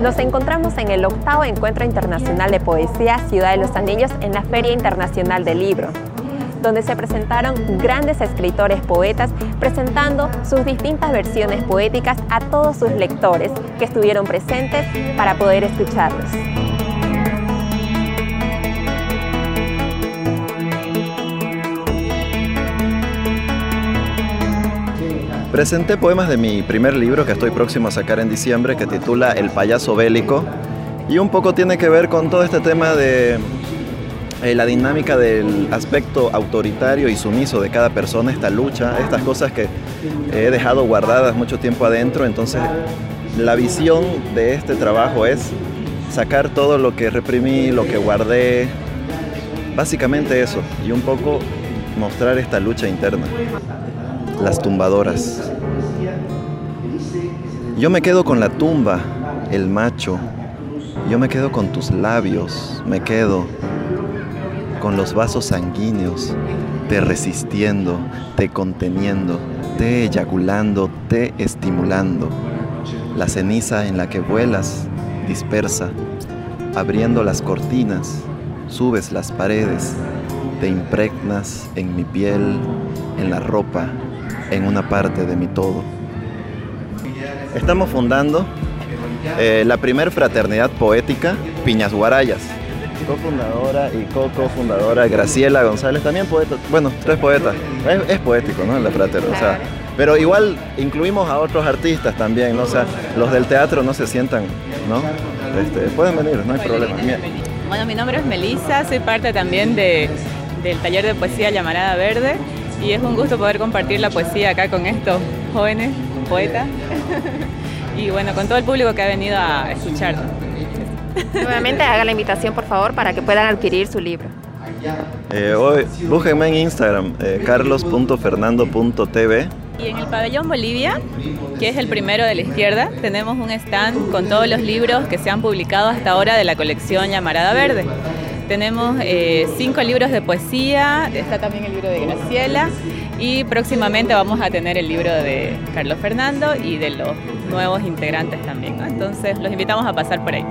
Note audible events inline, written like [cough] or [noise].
Nos encontramos en el octavo Encuentro Internacional de Poesía Ciudad de los Anillos en la Feria Internacional del Libro, donde se presentaron grandes escritores poetas presentando sus distintas versiones poéticas a todos sus lectores que estuvieron presentes para poder escucharlos. Presenté poemas de mi primer libro que estoy próximo a sacar en diciembre que titula El payaso bélico y un poco tiene que ver con todo este tema de eh, la dinámica del aspecto autoritario y sumiso de cada persona, esta lucha, estas cosas que he dejado guardadas mucho tiempo adentro, entonces la visión de este trabajo es sacar todo lo que reprimí, lo que guardé, básicamente eso, y un poco mostrar esta lucha interna las tumbadoras. Yo me quedo con la tumba, el macho. Yo me quedo con tus labios, me quedo con los vasos sanguíneos, te resistiendo, te conteniendo, te eyaculando, te estimulando. La ceniza en la que vuelas dispersa, abriendo las cortinas, subes las paredes, te impregnas en mi piel, en la ropa, en una parte de mi todo. Estamos fundando eh, la primer fraternidad poética, Piñas Guarayas. Cofundadora y co-cofundadora Graciela González, también poeta, bueno, tres poetas. Es, poético, ¿no? La fraternidad. O sea, pero igual incluimos a otros artistas también, ¿no? O sea, los del teatro no se sientan, ¿no? Este, pueden venir, no hay problema. Bueno, mi nombre es Melissa, soy parte también de, del taller de poesía Llamarada Verde y es un gusto poder compartir la poesía acá con estos jóvenes poetas [laughs] y bueno, con todo el público que ha venido a escucharnos. Nuevamente haga la invitación por favor para que puedan adquirir su libro. Eh, hoy, búsquenme en Instagram, eh, carlos.fernando.tv. Y en el pabellón Bolivia, que es el primero de la izquierda, tenemos un stand con todos los libros que se han publicado hasta ahora de la colección Llamarada Verde. Tenemos eh, cinco libros de poesía, está también el libro de Graciela y próximamente vamos a tener el libro de Carlos Fernando y de los nuevos integrantes también. Entonces los invitamos a pasar por ahí.